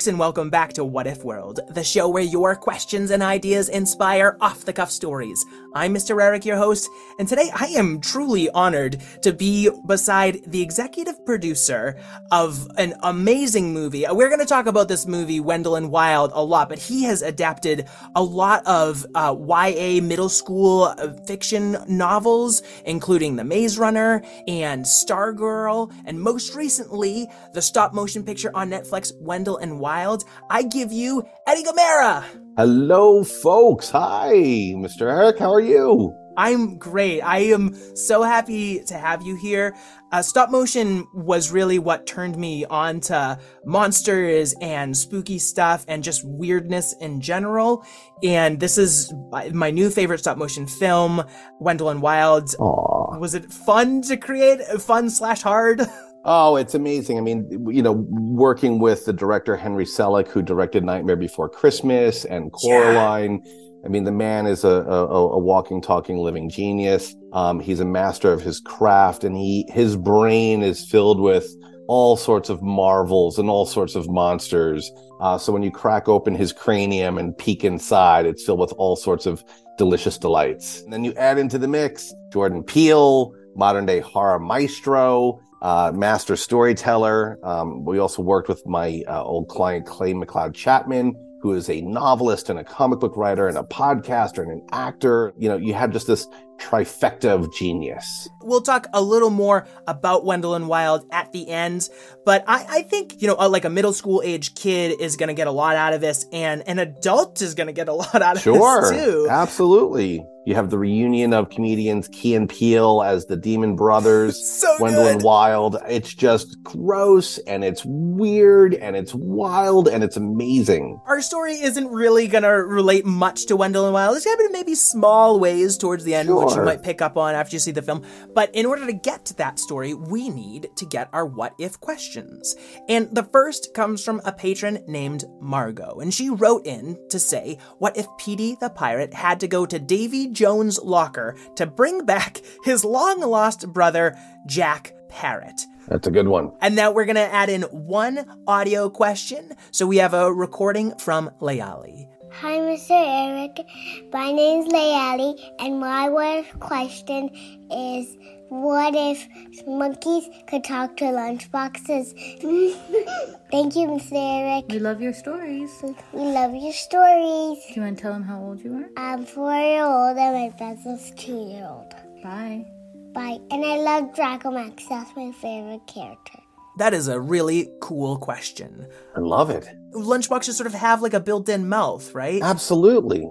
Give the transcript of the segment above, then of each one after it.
Folks, and welcome back to What If World, the show where your questions and ideas inspire off the cuff stories. I'm Mr. Eric, your host, and today I am truly honored to be beside the executive producer of an amazing movie. We're going to talk about this movie, Wendell and Wild, a lot, but he has adapted a lot of uh, YA middle school uh, fiction novels, including The Maze Runner and Stargirl, and most recently, the stop motion picture on Netflix, Wendell and Wild. I give you Eddie Gamarra. Hello, folks. Hi, Mr. Eric. How are you? I'm great. I am so happy to have you here. Uh, stop motion was really what turned me on to monsters and spooky stuff and just weirdness in general. And this is my- new favorite stop motion film, Wendell and Wild. Aw. Was it fun to create? Fun slash hard? Oh, it's amazing. I mean, you know, working with the director Henry Selick, who directed Nightmare Before Christmas and Coraline. I mean, the man is a, a, a walking, talking, living genius. Um, he's a master of his craft, and he his brain is filled with all sorts of marvels and all sorts of monsters. Uh, so when you crack open his cranium and peek inside, it's filled with all sorts of delicious delights. And then you add into the mix Jordan Peele, modern day horror maestro, uh, master storyteller. Um, we also worked with my uh, old client Clay McLeod Chapman, who is a novelist and a comic book writer and a podcaster and an actor. You know, you have just this trifecta of genius. We'll talk a little more about Wendell and Wild at the end, but I, I think, you know, uh, like a middle school age kid is going to get a lot out of this, and an adult is going to get a lot out of Sure, this too. absolutely. You have the reunion of comedians Key and Peele as the Demon Brothers. So Wendell good. and Wild. It's just gross and it's weird and it's wild and it's amazing. Our story isn't really going to relate much to Wendell and Wild. It's going to be maybe small ways towards the end, which you might pick up on after you see the film. But in order to get to that story, we need to get our what if questions. And the first comes from a patron named Margot. And she wrote in to say, What if Petey the pirate had to go to Davy Jones' locker to bring back his long lost brother, Jack Parrot? That's a good one. And now we're going to add in one audio question. So we have a recording from Layali. Hi, Mr. Eric. My name's Layali, and my word question is what if monkeys could talk to lunchboxes? Thank you, Mr. Eric. We love your stories. We love your stories. Do you want to tell them how old you are? I'm four year old, and my best is two year old. Bye. Bye. And I love Draco Max. That's my favorite character. That is a really cool question. I love it. Lunchboxes sort of have like a built in mouth, right? Absolutely.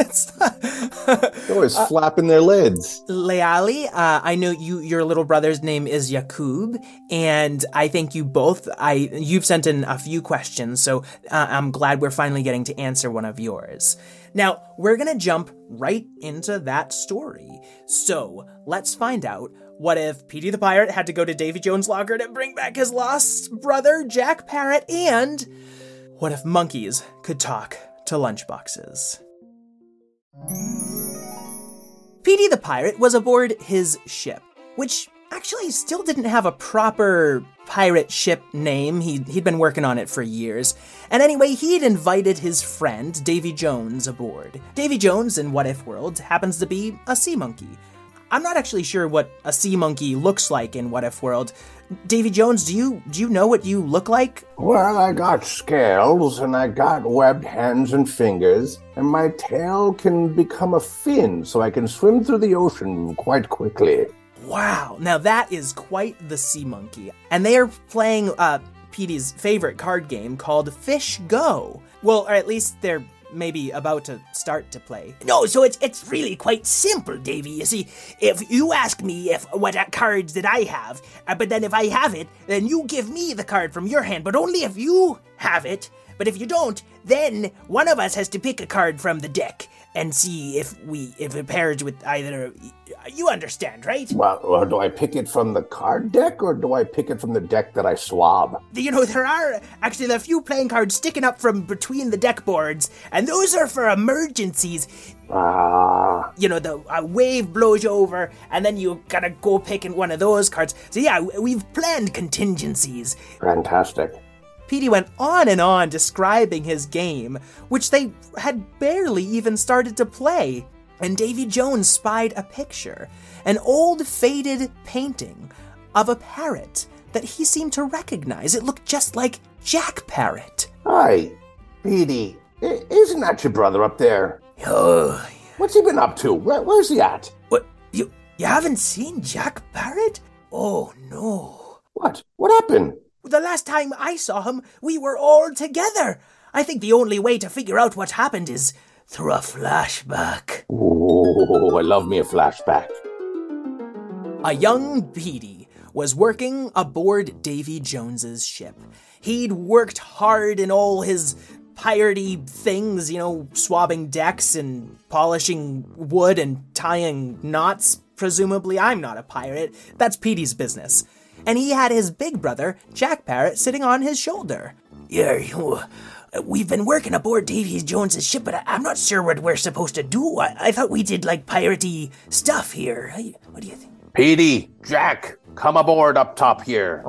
it's not. They're always flapping their lids. Layali, uh, I know you. Your little brother's name is Yakub, and I think you both. I you've sent in a few questions, so uh, I'm glad we're finally getting to answer one of yours. Now we're gonna jump right into that story. So let's find out. What if Petey the Pirate had to go to Davy Jones' locker to bring back his lost brother, Jack Parrot? And what if monkeys could talk to lunchboxes? Petey the Pirate was aboard his ship, which actually still didn't have a proper pirate ship name. He, he'd been working on it for years. And anyway, he'd invited his friend, Davy Jones, aboard. Davy Jones in What If World happens to be a sea monkey. I'm not actually sure what a sea monkey looks like in What If World. Davy Jones, do you do you know what you look like? Well, I got scales and I got webbed hands and fingers, and my tail can become a fin so I can swim through the ocean quite quickly. Wow, now that is quite the sea monkey. And they are playing uh, Petey's favorite card game called Fish Go. Well, or at least they're maybe about to start to play. No, so it's it's really quite simple, Davy. You see, if you ask me if what cards that I have, uh, but then if I have it, then you give me the card from your hand, but only if you have it. But if you don't, then one of us has to pick a card from the deck and see if we if it pairs with either. You understand, right? Well, well, do I pick it from the card deck or do I pick it from the deck that I swab? You know, there are actually a few playing cards sticking up from between the deck boards, and those are for emergencies. Ah, You know, the a wave blows you over, and then you gotta go picking one of those cards. So yeah, we've planned contingencies. fantastic. Petey went on and on describing his game, which they had barely even started to play. And Davy Jones spied a picture, an old faded painting of a parrot that he seemed to recognize. It looked just like Jack Parrot. Hi, Petey. I- isn't that your brother up there? Oh, What's he been up to? Where, where's he at? what you you haven't seen Jack Parrot? Oh no. What? What happened? The last time I saw him, we were all together. I think the only way to figure out what happened is through a flashback. Oh, I love me a flashback. A young Petey was working aboard Davy Jones's ship. He'd worked hard in all his piratey things, you know, swabbing decks and polishing wood and tying knots. Presumably, I'm not a pirate. That's Petey's business. And he had his big brother, Jack Parrot, sitting on his shoulder. Yeah, you- we've been working aboard Davy Jones's ship, but I- I'm not sure what we're supposed to do. I, I thought we did like piratey stuff here. What do you think? Petey, Jack, come aboard up top here.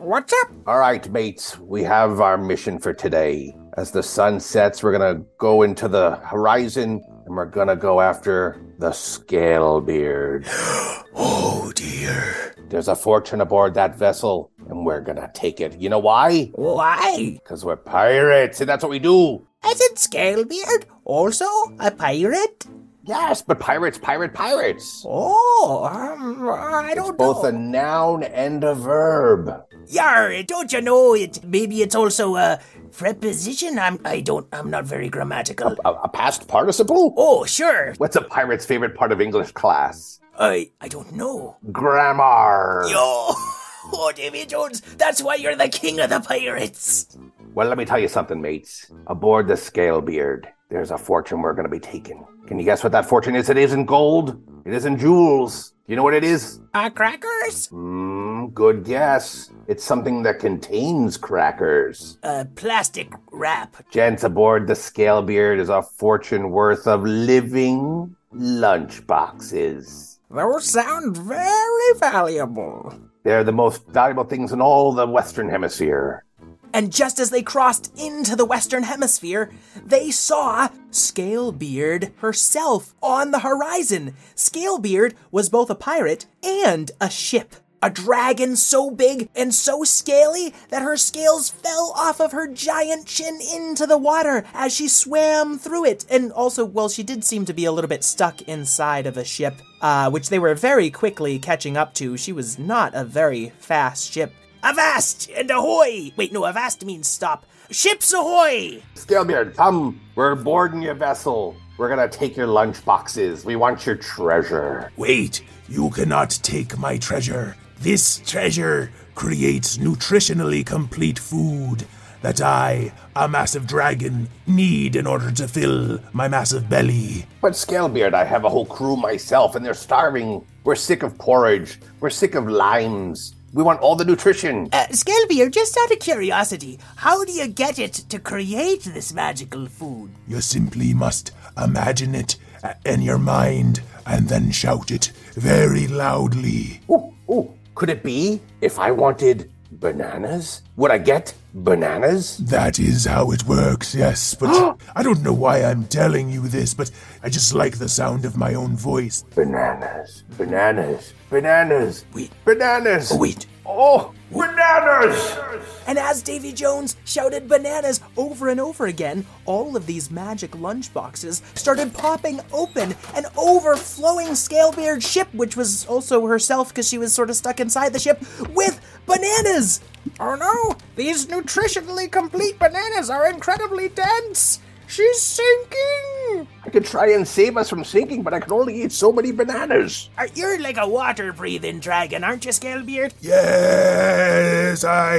What's up? All right, mates, we have our mission for today. As the sun sets, we're gonna go into the horizon and we're gonna go after the Scalebeard. Oh dear. There's a fortune aboard that vessel, and we're gonna take it. You know why? Why? Because we're pirates, and that's what we do. Isn't Scalebeard also a pirate? Yes, but pirates, pirate, pirates. Oh, um, I don't know. it's Both know. a noun and a verb. Yar, don't you know it? Maybe it's also a preposition. I'm. I don't. I'm not very grammatical. A, a past participle? Oh, sure. What's a pirate's favorite part of English class? I. I don't know. Grammar. Yo, oh, Davy Jones. That's why you're the king of the pirates. Well, let me tell you something, mates. Aboard the Scalebeard, there's a fortune we're going to be taking. Can you guess what that fortune is? It isn't gold. It isn't jewels. Do you know what it is? Uh, crackers? Hmm, good guess. It's something that contains crackers. Uh, plastic wrap. Gents aboard the Scalebeard is a fortune worth of living lunch boxes. Those sound very valuable. They're the most valuable things in all the Western Hemisphere. And just as they crossed into the Western Hemisphere, they saw Scalebeard herself on the horizon. Scalebeard was both a pirate and a ship. A dragon so big and so scaly that her scales fell off of her giant chin into the water as she swam through it. And also, well, she did seem to be a little bit stuck inside of a ship, uh, which they were very quickly catching up to. She was not a very fast ship. Avast and ahoy! Wait, no, avast means stop. Ships ahoy! Scalebeard, come. We're boarding your vessel. We're gonna take your lunch boxes. We want your treasure. Wait, you cannot take my treasure. This treasure creates nutritionally complete food that I, a massive dragon, need in order to fill my massive belly. But Scalebeard, I have a whole crew myself, and they're starving. We're sick of porridge. We're sick of limes. We want all the nutrition. Uh, Scalebeard, just out of curiosity, how do you get it to create this magical food? You simply must imagine it uh, in your mind and then shout it very loudly. Ooh, ooh. Could it be if I wanted bananas? Would I get bananas? That is how it works, yes. But I don't know why I'm telling you this, but I just like the sound of my own voice. Bananas, bananas, bananas. Wait. Bananas. Oh, wait. Oh, bananas! And as Davy Jones shouted bananas over and over again, all of these magic lunchboxes started popping open and overflowing Scalebeard's ship, which was also herself because she was sort of stuck inside the ship, with bananas! Oh no, these nutritionally complete bananas are incredibly dense. She's sinking! I could try and save us from sinking, but I can only eat so many bananas. Are, you're like a water breathing dragon, aren't you, Scalebeard? Yes, I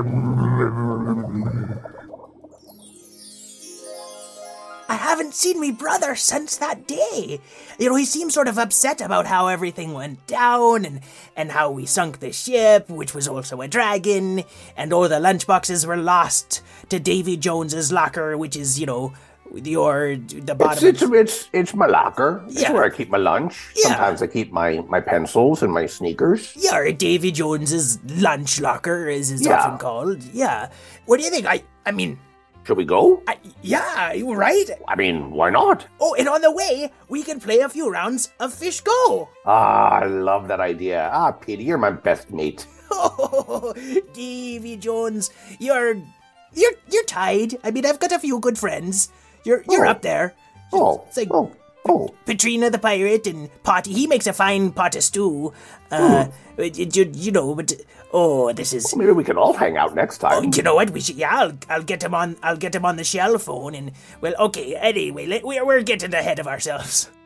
am. I haven't seen me brother since that day. You know, he seemed sort of upset about how everything went down and, and how we sunk the ship, which was also a dragon, and all the lunchboxes were lost to Davy Jones's locker, which is, you know, your the It's, bottom. it's, it's, it's my locker. It's Yeah. where I keep my lunch. Yeah. Sometimes I keep my, my pencils and my sneakers. yeah, or Davy Jones's lunch locker, as it's Yeah. often called. Yeah. What do you think? I I mean, Should we go? I, yeah, you right. I mean, why not? Oh, and on the way, we can play a few rounds of Fish Go. Ah, I love that idea. Ah, Petey, you're my best mate. Oh, Davy Jones, you're you're you're tied. I mean, I've got a few good friends. You're you're Oh. up there. Oh, It's like oh, oh. Patrina the pirate and Potty. He makes a fine pot of stew. Uh, you, you, you know, but oh, this is. Maybe we can all hang out next Oh, time. you know what? We should. Yeah, I'll, I'll get him on. I'll get him on the shell phone. And well, okay. Anyway, let, we're we're getting ahead of ourselves.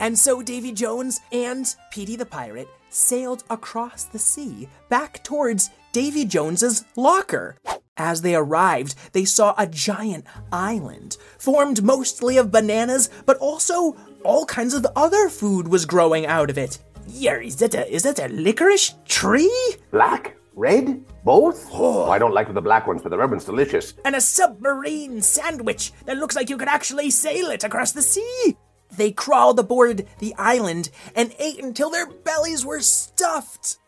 And so Davy Jones and Petey the pirate sailed across the sea back towards Davy Jones's locker. As they arrived, they saw a giant island formed mostly of bananas, but also all kinds of other food was growing out of it. Yeah, is that a is that a licorice tree? Black? Red? Both? Oh, I don't like the black ones, but the red one's delicious. and a submarine sandwich that looks like you could actually sail it across the sea. They crawled aboard the island and ate until their bellies were stuffed.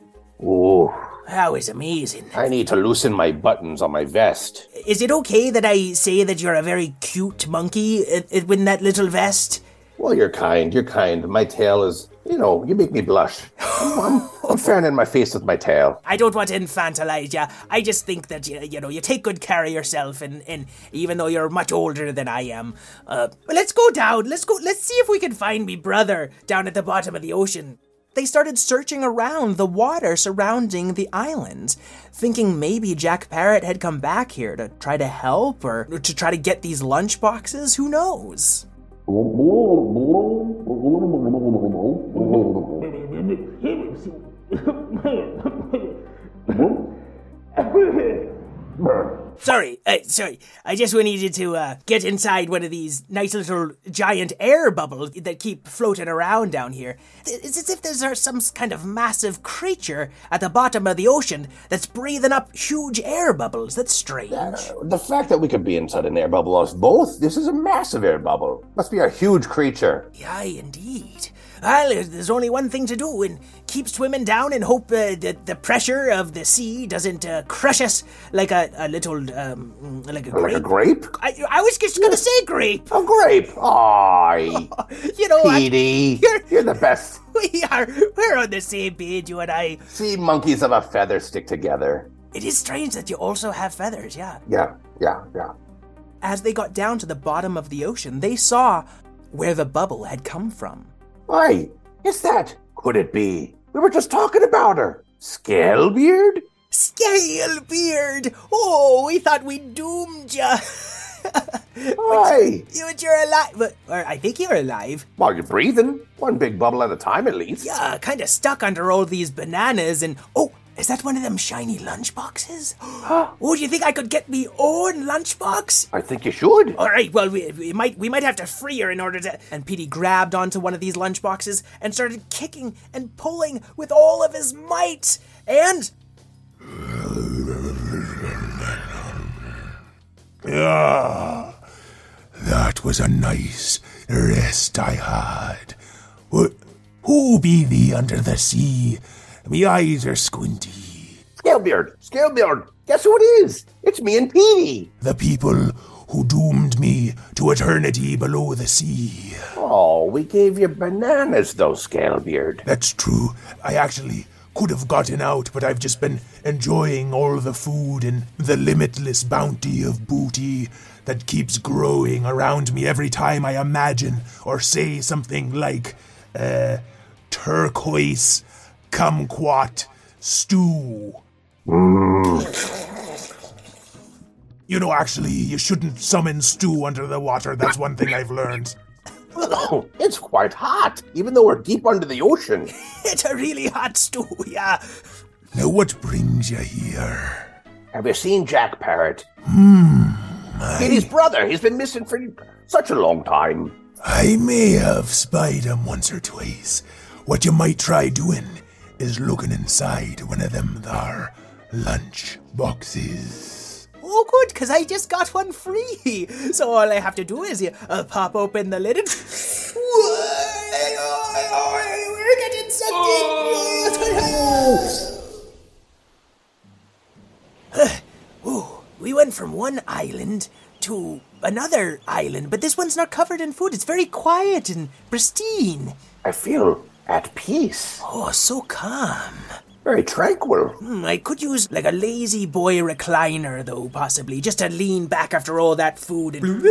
Ooh, That was amazing. I need to loosen my buttons on my vest. Is it okay that I say that you're a very cute monkey uh, uh, in that little vest? Well, you're kind, you're kind. My tail is, you know, you make me blush. I'm, I'm, I'm fanning my face with my tail. I don't want to infantilize you. I just think that you, you know you take good care of yourself, and, and even though you're much older than I am, uh, well, let's go down. Let's go. Let's see if we can find me brother down at the bottom of the ocean. They started searching around the water surrounding the island, thinking maybe Jack Parrot had come back here to try to help or to try to get these lunch boxes. Who knows? Sorry, uh, sorry. I just needed to uh, get inside one of these nice little giant air bubbles that keep floating around down here. It's as if there's uh, some kind of massive creature at the bottom of the ocean that's breathing up huge air bubbles. That's strange. The fact that we could be inside an air bubble, us both, this is a massive air bubble. Must be a huge creature. Aye, indeed. Well, there's only one thing to do, and keep swimming down and hope uh, that the pressure of the sea doesn't uh, crush us like a, a little, um, like a grape. Like a grape? I, I was just gonna say grape. A grape! Aye, You know, I, Petey, You're- you're the best. we are we're on the same page, you and I. See monkeys of a feather stick together. It is strange that you also have feathers, yeah. Yeah, yeah, yeah. As they got down to the bottom of the ocean, they saw where the bubble had come from. Why, is that? Could it be? We were just talking about her. Scalebeard? Scalebeard! Oh, we thought we doomed ya. Why? you and you're alive, but or I think you're alive. While you're breathing, one big bubble at a time at least. Yeah, kind of stuck under all these bananas, and oh, is that one of them shiny lunchboxes? oh, do you think I could get me own lunchbox? I think you should. All right, well, we, we might we might have to free her in order to. And Petey grabbed onto one of these lunchboxes and started kicking and pulling with all of his might. And Ah, that was a nice rest I had. Who be thee under the sea? Me eyes are squinty. Scalebeard, Scalebeard, guess who it is? It's me and Petey. The people who doomed me to eternity below the sea. Oh, we gave you bananas though, Scalebeard. That's true. I actually could have gotten out, but I've just been enjoying all the food and the limitless bounty of booty that keeps growing around me every time I imagine or say something like, uh, turquoise kumquat stew. You know, actually, you shouldn't summon stew under the water. That's one thing I've learned. It's quite hot, even though we're deep under the ocean. It's a really hot stew, yeah. Now, what brings you here? Have you seen Jack Parrot? Hmm. His brother. He's been missing for such a long time. I may have spied him once or twice. What you might try doing is looking inside one of them there lunch boxes. Oh, good, because I just got one free. So all I have to do is uh, pop open the lid and. We're getting sucked in. Ooh, we went from one island to another island, but this one's not covered in food. It's very quiet and pristine. I feel at peace. Oh, so calm. Very tranquil. Hmm, I could use like a lazy boy recliner, though, possibly, just to lean back after all that food and.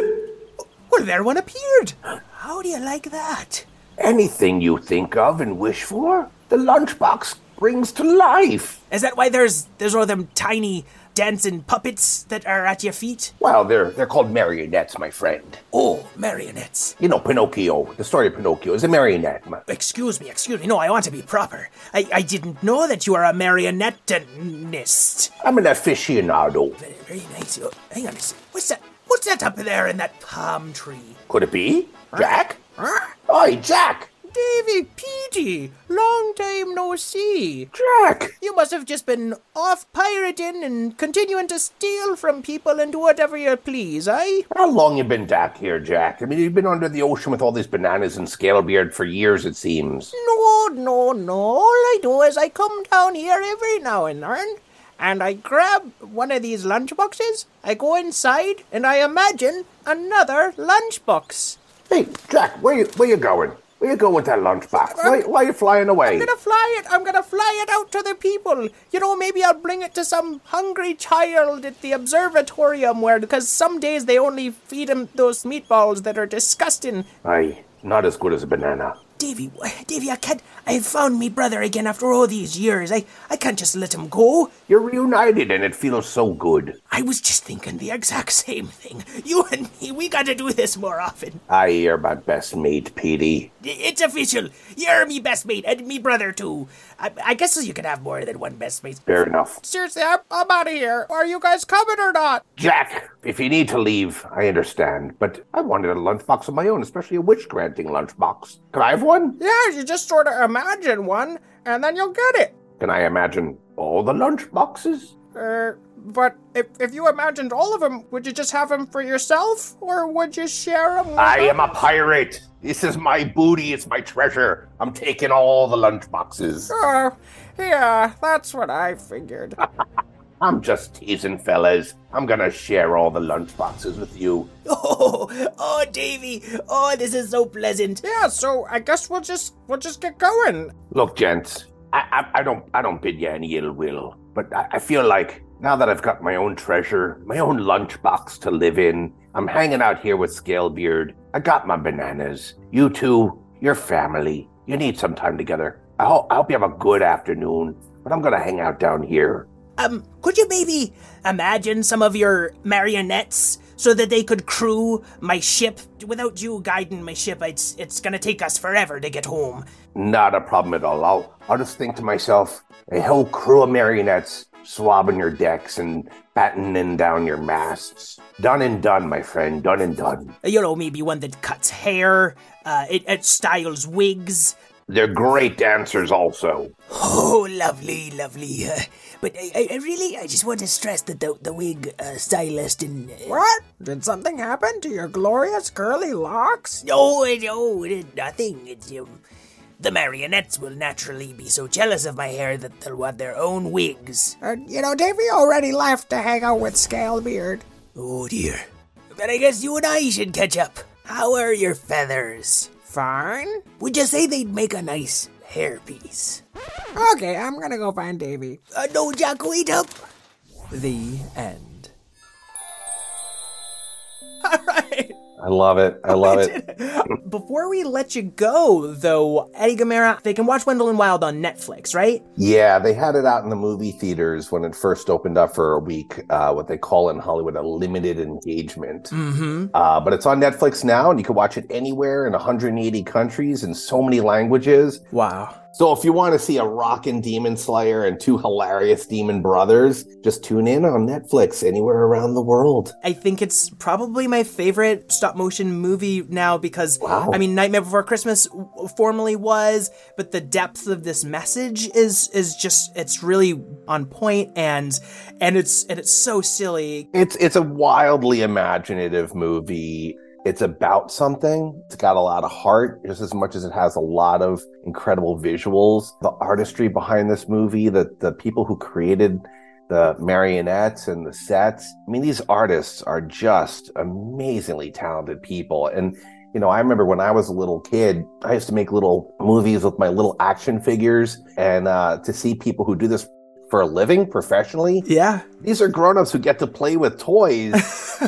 Well, there one appeared. How do you like that? Anything you think of and wish for, the lunchbox brings to life. Is that why there's there's all them tiny dancing puppets that are at your feet? Well, they're they're called marionettes, my friend. Oh, marionettes. You know, Pinocchio. The story of Pinocchio is a marionette. ma- Excuse me, excuse me. No, I want to be proper. I, I didn't know that you are a marionetteist. I'm an aficionado. Very, very nice. Oh, hang on a second. What's that? What's that up there in that palm tree? Could it be Jack? Huh? Oi, Jack! Davy Petey, long time no see. Jack! You must have just been off pirating and continuing to steal from people and do whatever you please, eh? How long you been back here, Jack? I mean, you've been under the ocean with all these bananas and scalebeard for years, it seems. No, no, no. All I do is I come down here every now and then, and I grab one of these lunchboxes, I go inside, and I imagine another lunchbox. Hey, Jack, where you where you going? Where you going with that lunchbox? Why, why are you flying away? I'm gonna fly it. I'm gonna fly it out to the people. You know, maybe I'll bring it to some hungry child at the observatorium where, because some days they only feed him those meatballs that are disgusting. Aye, not as good as a banana. Davy, Davy, I can't. I have found me brother again after all these years. I, I can't just let him go. You're reunited and it feels so good. I was just thinking the exact same thing. You and me, we gotta do this more often. Aye, you're my best mate, Petey. It's official. You're me best mate and me brother too. I, I guess you can have more than one best mate. Fair enough. Seriously, I'm, I'm out of here. Are you guys coming or not? Jack, if you need to leave, I understand. But I wanted a lunchbox of my own, especially a wish granting lunchbox. Can I have one? Yeah, you just sort of imagine one, and then you'll get it. Can I imagine all the lunchboxes? Uh, but if, if you imagined all of them, would you just have them for yourself, or would you share them? With I am a pirate. This is my booty. It's my treasure. I'm taking all the lunchboxes. Oh, yeah, that's what I figured. I'm just teasing, fellas. I'm gonna share all the lunchboxes with you. oh, oh, Davy. Oh, this is so pleasant. Yeah, so I guess we'll just we'll just get going. Look, gents, I, I, I don't I don't bid you any ill will, but I, I feel like now that I've got my own treasure, my own lunchbox to live in, I'm hanging out here with Scalebeard. I got my bananas. You two, your family. You need some time together. I, ho- I hope you have a good afternoon, but I'm gonna hang out down here. Um, could you maybe imagine some of your marionettes so that they could crew my ship? Without you guiding my ship, it's it's gonna take us forever to get home. Not a problem at all. I'll, I'll just think to myself, a whole crew of marionettes swabbing your decks and battening down your masts. Done and done, my friend. Done and done. You know, maybe one that cuts hair, uh, it, it styles wigs. They're great dancers, also. Oh, lovely, lovely. Uh, but I, I, I really, I just want to stress that the, the wig uh, stylist and. Uh, What? Did something happen to your glorious curly locks? No, no, it is nothing. It's um, the marionettes will naturally be so jealous of my hair that they'll want their own wigs. Uh, you know, Davy already left to hang out with Scalebeard. Oh dear. But I guess you and I should catch up. How are your feathers? Fine. Would you say they'd make a nice hairpiece? Okay, I'm gonna go find Davy. Uh, no, Jack, wait up. The end. All right. I love it. I love it. Before we let you go, though, Eddie Gamarra, they can watch Wendell and Wild on Netflix, right? Yeah, they had it out in the movie theaters when it first opened up for a week. Uh, what they call in Hollywood a limited engagement. Mm-hmm. Uh, but it's on Netflix now, and you can watch it anywhere in 180 countries in so many languages. Wow. So if you want to see a rockin' demon slayer and two hilarious demon brothers, just tune in on Netflix anywhere around the world. I think it's probably my favorite stop motion movie now because Wow. I mean Nightmare Before Christmas formerly was, but the depth of this message is is just it's really on point and and it's and it's so silly. It's it's a wildly imaginative movie. It's about something. It's got a lot of heart, just as much as it has a lot of incredible visuals. The artistry behind this movie, the the people who created the marionettes and the sets. I mean, these artists are just amazingly talented people. And you know, I remember when I was a little kid, I used to make little movies with my little action figures, and uh, to see people who do this for a living professionally, Yeah. these are grown-ups who get to play with toys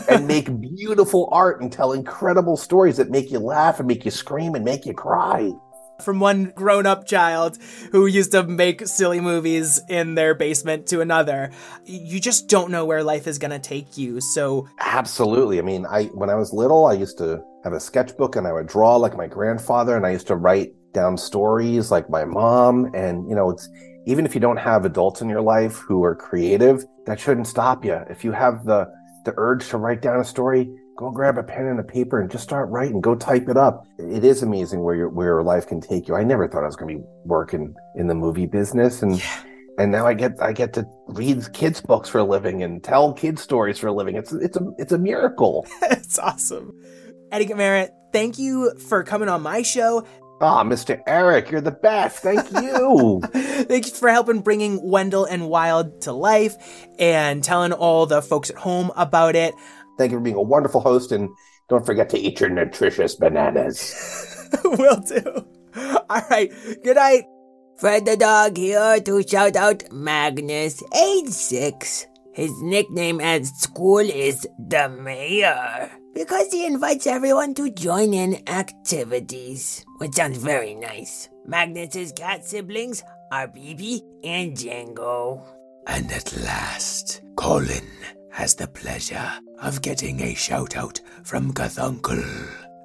and make beautiful art and tell incredible stories that make you laugh and make you scream and make you cry. From one grown up child who used to make silly movies in their basement to another. You just don't know where life is going to take you. So, Absolutely. I mean, I when I was little, I used to have a sketchbook and I would draw like my grandfather and I used to write down stories like my mom and you know, it's even if you don't have adults in your life who are creative, that shouldn't stop you. If you have the the urge to write down a story, go grab a pen and a paper and just start writing. Go type it up. It is amazing where your where your life can take you. I never thought I was going to be working in the movie business, and and now I get I get to read kids books for a living and tell kids stories for a living. It's it's a it's a miracle. it's awesome. Eddie Gamarra, thank you for coming on my show. Ah, Mr. Eric, you're the best. Thank you. Thanks for helping bringing Wendell and Wild to life and telling all the folks at home about it. Thank you for being a wonderful host, and don't forget to eat your nutritious bananas. Will do. All right. Good night. Fred the dog here to shout out Magnus, age six. His nickname at school is the Mayor because he invites everyone to join in activities, which sounds very nice. Magnus's cat siblings are Bibi and Django. And at last, Colin has the pleasure of getting a shout out from Gathunkel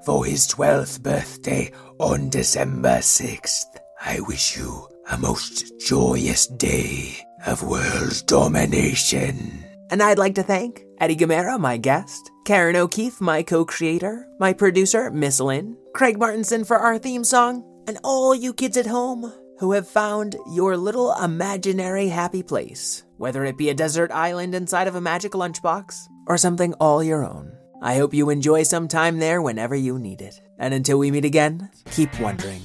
for his 12th birthday on December 6th. I wish you a most joyous day of world domination. And I'd like to thank Eddie Gamarra, my guest, Karen O'Keefe, my co creator, my producer, Miss Lynn, Craig Martinson for our theme song, and all you kids at home who have found your little imaginary happy place, whether it be a desert island inside of a magic lunchbox or something all your own. I hope you enjoy some time there whenever you need it. And until we meet again, keep wondering